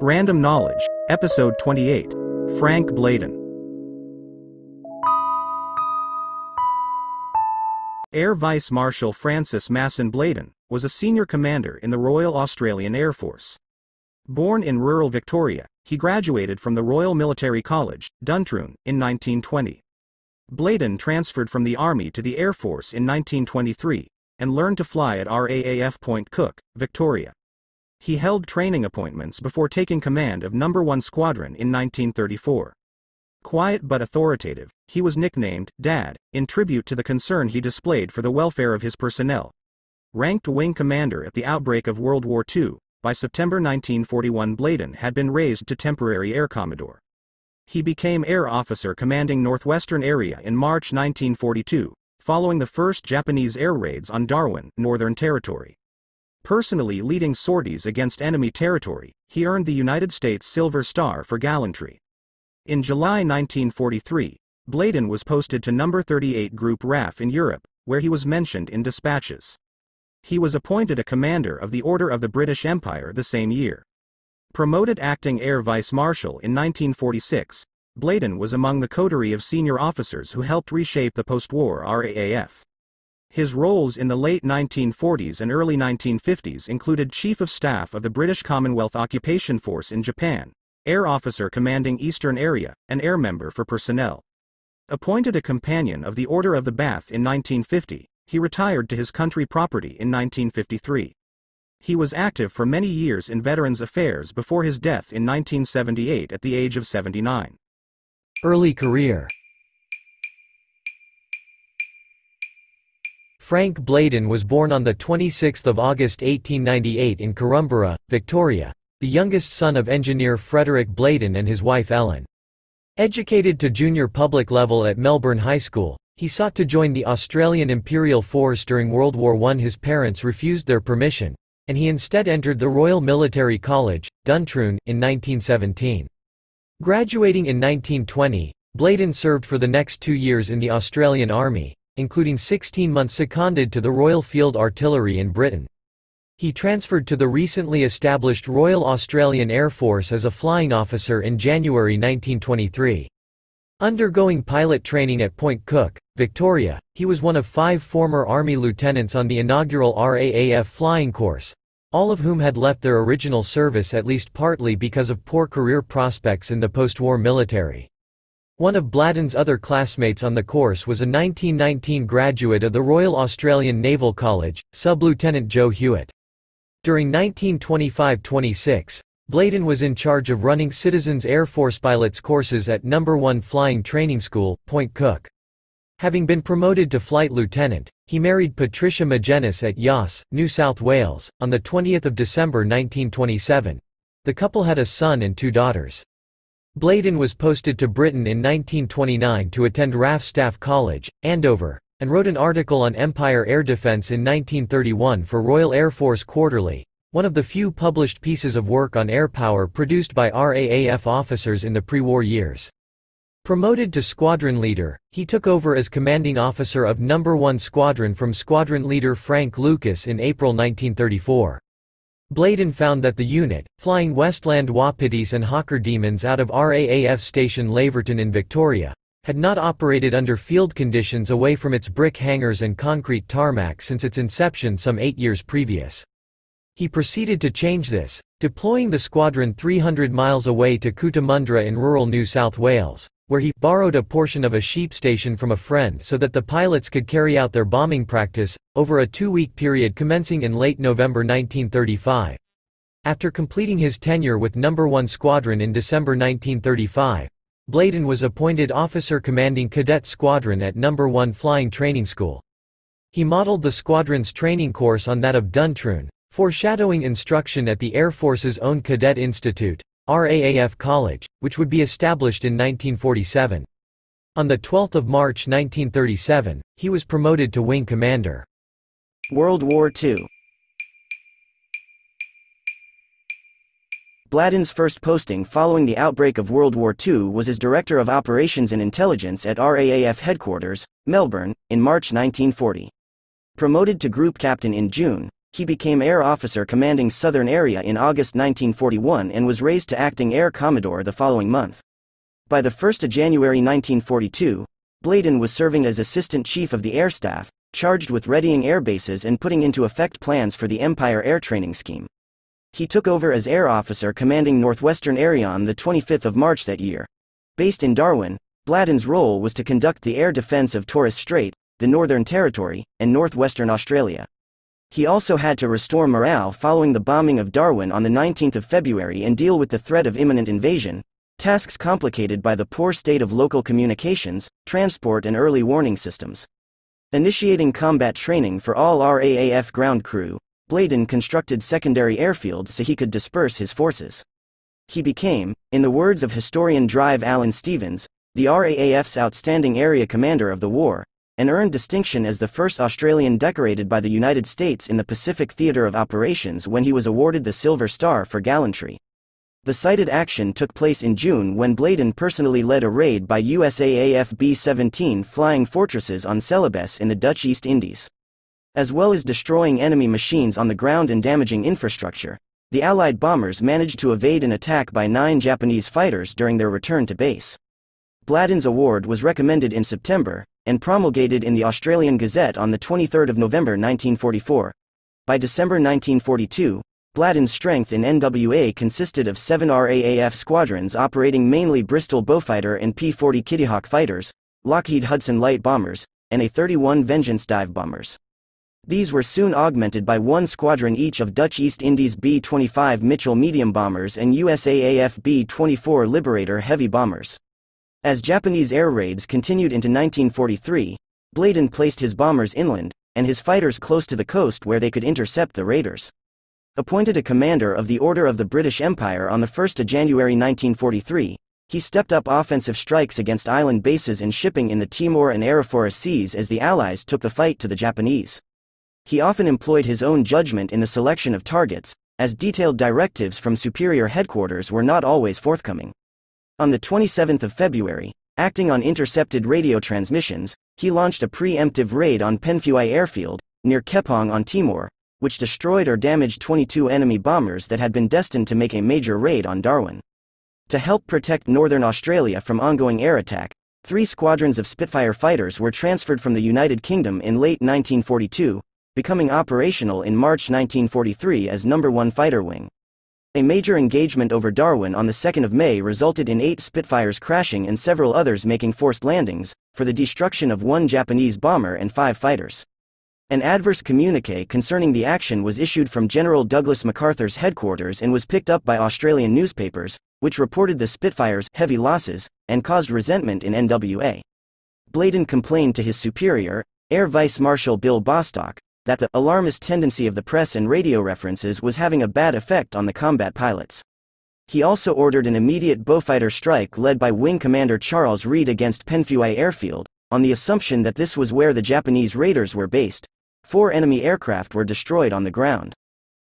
Random Knowledge, Episode 28 Frank Bladin. Air Vice Marshal Francis Masson Bladin was a senior commander in the Royal Australian Air Force. Born in rural Victoria, he graduated from the Royal Military College, Duntroon, in 1920. Bladin transferred from the Army to the Air Force in 1923 and learned to fly at RAAF Point Cook, Victoria. He held training appointments before taking command of No. 1 Squadron in 1934. Quiet but authoritative, he was nicknamed Dad, in tribute to the concern he displayed for the welfare of his personnel. Ranked wing commander at the outbreak of World War II, by September 1941 Bladin had been raised to temporary air commodore. He became air officer commanding Northwestern Area in March 1942, following the first Japanese air raids on Darwin, Northern Territory. Personally leading sorties against enemy territory, he earned the United States Silver Star for gallantry. In July 1943, Bladin was posted to No. 38 Group RAF in Europe, where he was mentioned in dispatches. He was appointed a commander of the Order of the British Empire the same year. Promoted acting air vice marshal in 1946, Bladin was among the coterie of senior officers who helped reshape the post-war RAAF. His roles in the late 1940s and early 1950s included Chief of Staff of the British Commonwealth Occupation Force in Japan, Air Officer commanding Eastern Area, and Air Member for Personnel. Appointed a Companion of the Order of the Bath in 1950, he retired to his country property in 1953. He was active for many years in Veterans Affairs before his death in 1978 at the age of 79. Early career Frank Bladin was born on 26 August 1898 in Korumburra, Victoria, the youngest son of engineer Frederick Bladin and his wife Ellen. Educated to junior public level at Melbourne High School, he sought to join the Australian Imperial Force during World War I. His parents refused their permission, and he instead entered the Royal Military College, Duntroon, in 1917. Graduating in 1920, Bladin served for the next two years in the Australian Army, including 16 months seconded to the Royal Field Artillery in Britain. He transferred to the recently established Royal Australian Air Force as a flying officer in January 1923. Undergoing pilot training at Point Cook, Victoria, he was one of five former Army lieutenants on the inaugural RAAF flying course, all of whom had left their original service at least partly because of poor career prospects in the post-war military. One of Bladin's other classmates on the course was a 1919 graduate of the Royal Australian Naval College, Sub-Lieutenant Joe Hewitt. During 1925–26, Bladin was in charge of running Citizens Air Force pilots courses at No. 1 Flying Training School, Point Cook. Having been promoted to flight lieutenant, he married Patricia Magennis at Yass, New South Wales, on 20 December 1927. The couple had a son and two daughters. Bladin was posted to Britain in 1929 to attend RAF Staff College, Andover, and wrote an article on Empire Air Defence in 1931 for Royal Air Force Quarterly, one of the few published pieces of work on air power produced by RAAF officers in the pre-war years. Promoted to squadron leader, he took over as commanding officer of No. 1 Squadron from squadron leader Frank Lucas in April 1934. Bladin found that the unit, flying Westland Wapitis and Hawker Demons out of RAAF Station Laverton in Victoria, had not operated under field conditions away from its brick hangars and concrete tarmac since its inception some eight years previous. He proceeded to change this, deploying the squadron 300 miles away to Cootamundra in rural New South Wales, where he borrowed a portion of a sheep station from a friend so that the pilots could carry out their bombing practice, over a two-week period commencing in late November 1935. After completing his tenure with No. 1 Squadron in December 1935, Bladin was appointed officer commanding cadet squadron at No. 1 Flying Training School. He modeled the squadron's training course on that of Duntroon, Foreshadowing instruction at the Air Force's own Cadet Institute, RAAF College, which would be established in 1947. On 12 March 1937, he was promoted to wing commander. World War II Bladin's first posting following the outbreak of World War II was as Director of Operations and Intelligence at RAAF Headquarters, Melbourne, in March 1940. Promoted to Group Captain in June, he became Air Officer commanding Southern Area in August 1941 and was raised to acting Air Commodore the following month. By the 1st of January 1942, Bladin was serving as Assistant Chief of the Air Staff, charged with readying air bases and putting into effect plans for the Empire Air Training Scheme. He took over as Air Officer commanding Northwestern Area on the 25th of March that year. Based in Darwin, Bladin's role was to conduct the air defense of Torres Strait, the Northern Territory, and northwestern Australia. He also had to restore morale following the bombing of Darwin on the 19th of February and deal with the threat of imminent invasion, tasks complicated by the poor state of local communications, transport and early warning systems. Initiating combat training for all RAAF ground crew, Bladin constructed secondary airfields so he could disperse his forces. He became, in the words of historian Drive Alan Stephens, the RAAF's outstanding area commander of the war, and earned distinction as the first Australian decorated by the United States in the Pacific Theatre of Operations when he was awarded the Silver Star for gallantry. The cited action took place in June when Bladin personally led a raid by USAAF B-17 flying fortresses on Celebes in the Dutch East Indies. As well as destroying enemy machines on the ground and damaging infrastructure, the Allied bombers managed to evade an attack by nine Japanese fighters during their return to base. Bladin's award was recommended in September, and promulgated in the Australian Gazette on 23 November 1944. By December 1942, Bladin's strength in NWA consisted of seven RAAF squadrons operating mainly Bristol Beaufighter and P-40 Kittyhawk fighters, Lockheed Hudson light bombers, and A-31 Vengeance dive bombers. These were soon augmented by one squadron each of Dutch East Indies B-25 Mitchell medium bombers and USAAF B-24 Liberator heavy bombers. As Japanese air raids continued into 1943, Bladin placed his bombers inland, and his fighters close to the coast where they could intercept the raiders. Appointed a commander of the Order of the British Empire on 1 January 1943, he stepped up offensive strikes against island bases and shipping in the Timor and Arafura seas as the Allies took the fight to the Japanese. He often employed his own judgment in the selection of targets, as detailed directives from superior headquarters were not always forthcoming. On the 27th of February, acting on intercepted radio transmissions, he launched a preemptive raid on Penfui airfield, near Koepang on Timor, which destroyed or damaged 22 enemy bombers that had been destined to make a major raid on Darwin. To help protect northern Australia from ongoing air attack, three squadrons of Spitfire fighters were transferred from the United Kingdom in late 1942, becoming operational in March 1943 as No. 1 Fighter Wing. A major engagement over Darwin on the 2nd of May resulted in eight Spitfires crashing and several others making forced landings, for the destruction of one Japanese bomber and five fighters. An adverse communique concerning the action was issued from General Douglas MacArthur's headquarters and was picked up by Australian newspapers, which reported the Spitfires' heavy losses and caused resentment in NWA. Bladin complained to his superior, Air Vice Marshal Bill Bostock, that the alarmist tendency of the press and radio references was having a bad effect on the combat pilots. He also ordered an immediate Beaufighter strike led by Wing Commander Charles Read against Penfui Airfield, on the assumption that this was where the Japanese raiders were based. Four enemy aircraft were destroyed on the ground.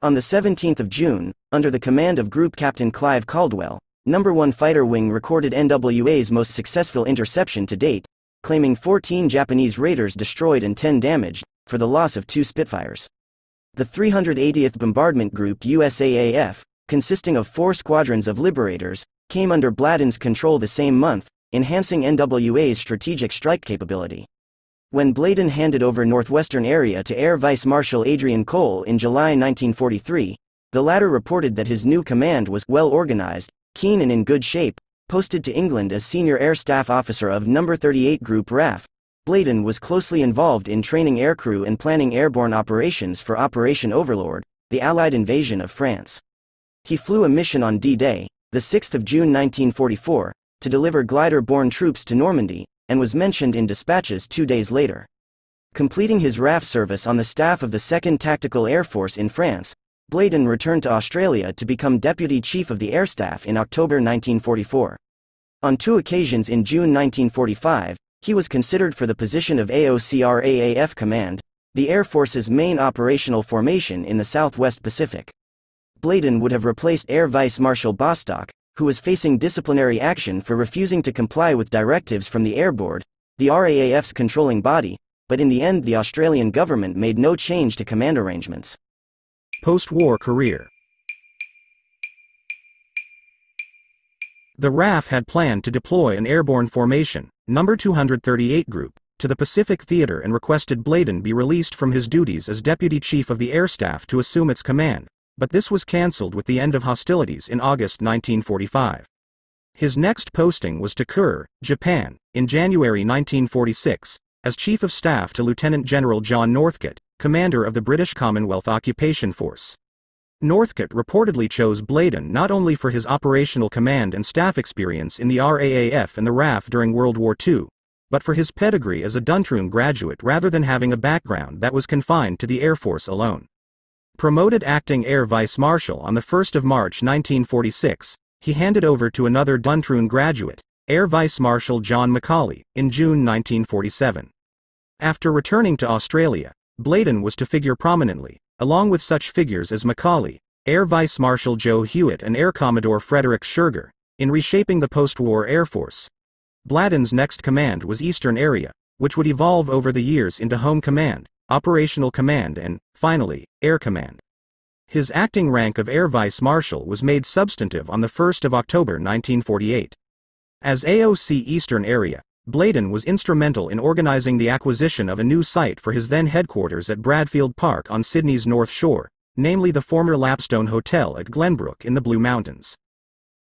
On the 17th of June, under the command of Group Captain Clive Caldwell, No. 1 Fighter Wing recorded NWA's most successful interception to date, claiming 14 Japanese raiders destroyed and 10 damaged, for the loss of two Spitfires. The 380th Bombardment Group USAAF, consisting of four squadrons of Liberators, came under Bladin's control the same month, enhancing NWA's strategic strike capability. When Bladin handed over northwestern area to Air Vice Marshal Adrian Cole in July 1943, the latter reported that his new command was well organized, keen and in good shape, posted to England as Senior Air Staff Officer of No. 38 Group RAF, Bladin was closely involved in training aircrew and planning airborne operations for Operation Overlord, the Allied invasion of France. He flew a mission on D-Day, the 6th of June 1944, to deliver glider-borne troops to Normandy, and was mentioned in dispatches two days later. Completing his RAF service on the staff of the 2nd Tactical Air Force in France, Bladin returned to Australia to become Deputy Chief of the Air Staff in October 1944. On two occasions in June 1945, he was considered for the position of AOCRAAF Command, the Air Force's main operational formation in the Southwest Pacific. Bladin would have replaced Air Vice Marshal Bostock, who was facing disciplinary action for refusing to comply with directives from the Air Board, the RAAF's controlling body, but in the end the Australian government made no change to command arrangements. Post-war career The RAF had planned to deploy an airborne formation, number 238 Group, to the Pacific Theater and requested Bladin be released from his duties as Deputy Chief of the Air Staff to assume its command, but this was cancelled with the end of hostilities in August 1945. His next posting was to Kure, Japan, in January 1946, as Chief of Staff to Lieutenant General John Northcote, commander of the British Commonwealth Occupation Force. Northcote reportedly chose Bladin not only for his operational command and staff experience in the RAAF and the RAF during World War II, but for his pedigree as a Duntroon graduate rather than having a background that was confined to the Air Force alone. Promoted acting Air Vice Marshal on the 1st of March 1946, he handed over to another Duntroon graduate, Air Vice Marshal John McCauley, in June 1947. After returning to Australia, Bladin was to figure prominently, along with such figures as McCauley, Air Vice Marshal Joe Hewitt and Air Commodore Frederick Scherger, in reshaping the post-war Air Force. Bladin's next command was Eastern Area, which would evolve over the years into Home Command, Operational Command and, finally, Air Command. His acting rank of Air Vice Marshal was made substantive on 1 October 1948. As AOC Eastern Area, Bladin was instrumental in organizing the acquisition of a new site for his then headquarters at Bradfield Park on Sydney's North Shore, namely the former Lapstone Hotel at Glenbrook in the Blue Mountains.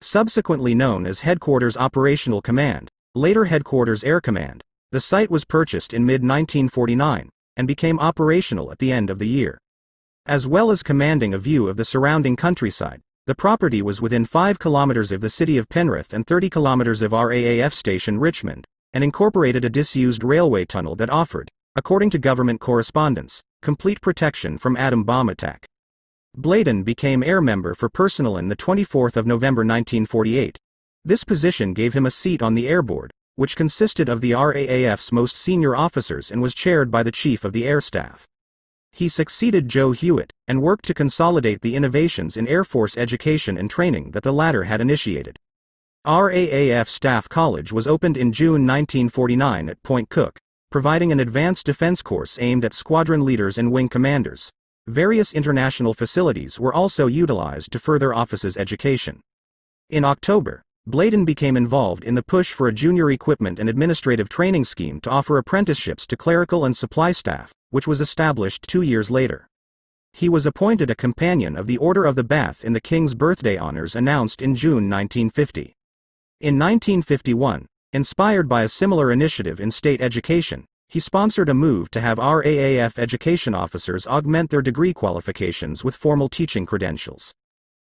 Subsequently known as Headquarters Operational Command, later Headquarters Air Command, the site was purchased in mid 1949 and became operational at the end of the year. As well as commanding a view of the surrounding countryside, the property was within 5 kilometers of the city of Penrith and 30 kilometers of RAAF station Richmond, and incorporated a disused railway tunnel that offered, according to government correspondence, complete protection from atom bomb attack. Bladin became air member for Personalin the 24th of November 1948. This position gave him a seat on the air board, which consisted of the RAAF's most senior officers and was chaired by the chief of the air staff. He succeeded Joe Hewitt and worked to consolidate the innovations in Air Force education and training that the latter had initiated. RAAF Staff College was opened in June 1949 at Point Cook, providing an advanced defense course aimed at squadron leaders and wing commanders. Various international facilities were also utilized to further officers' education. In October, Bladin became involved in the push for a junior equipment and administrative training scheme to offer apprenticeships to clerical and supply staff, which was established two years later. He was appointed a companion of the Order of the Bath in the King's birthday honors announced in June 1950. In 1951, inspired by a similar initiative in state education, he sponsored a move to have RAAF education officers augment their degree qualifications with formal teaching credentials.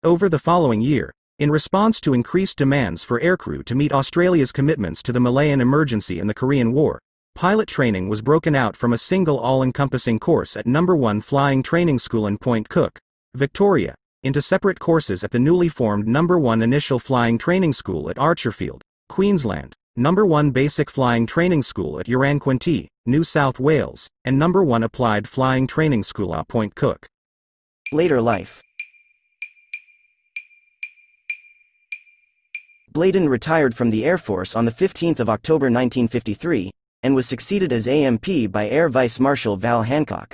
Over the following year, in response to increased demands for aircrew to meet Australia's commitments to the Malayan emergency and the Korean War, pilot training was broken out from a single all-encompassing course at Number 1 Flying Training School in Point Cook, Victoria, into separate courses at the newly formed Number 1 Initial Flying Training School at Archerfield, Queensland, Number 1 Basic Flying Training School at Uranquinty, New South Wales, and Number 1 Applied Flying Training School at Point Cook. Later life Bladin retired from the Air Force on 15 October 1953, and was succeeded as AMP by Air Vice Marshal Val Hancock.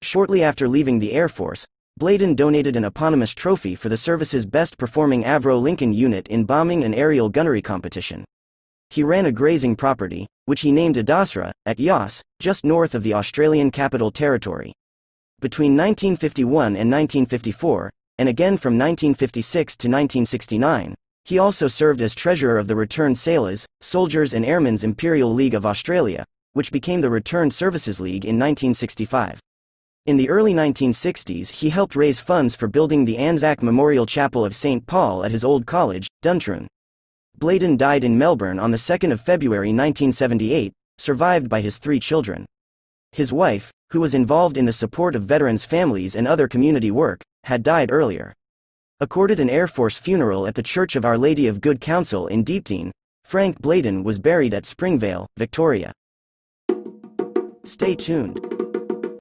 Shortly after leaving the Air Force, Bladin donated an eponymous trophy for the service's best performing Avro Lincoln unit in bombing and aerial gunnery competition. He ran a grazing property, which he named Adasra, at Yass, just north of the Australian Capital Territory. Between 1951 and 1954, and again from 1956 to 1969, he also served as treasurer of the Returned Sailors, Soldiers and Airmen's Imperial League of Australia, which became the Returned Services League in 1965. In the early 1960s he helped raise funds for building the Anzac Memorial Chapel of St. Paul at his old college, Duntroon. Bladin died in Melbourne on 2 February 1978, survived by his three children. His wife, who was involved in the support of veterans' families and other community work, had died earlier. Accorded an Air Force funeral at the Church of Our Lady of Good Counsel in Deepdene, Frank Bladin was buried at Springvale, Victoria. Stay tuned.